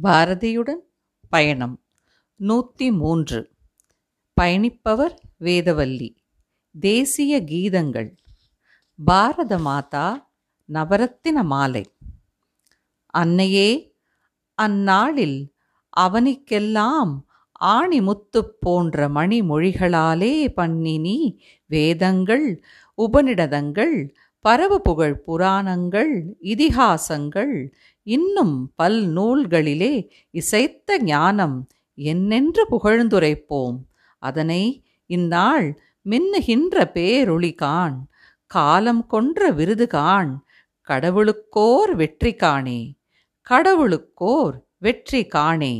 பாரதியுடன் பயணம். நூற்றி மூன்று பயணிப்பவர் வேதவல்லி. தேசிய கீதங்கள். பாரத மாதா நவரத்தின மாலை. அன்னையே அந்நாளில் அவனிக்கெல்லாம் ஆணிமுத்துப் போன்ற மணிமொழிகளாலே பண்ணினி வேதங்கள் உபநிடதங்கள் பரவப்புகழ் புராணங்கள் இதிகாசங்கள் இன்னும் பல் நூல்களிலே இசைத்த ஞானம் என்னென்று புகழ்ந்துரைப்போம். அதனை இந்நாள் மின்னுகின்ற பேரொளி காண் காலம் கொன்ற விருது காண் கடவுளுக்கோர் வெற்றி காணே கடவுளுக்கோர் வெற்றி காணே.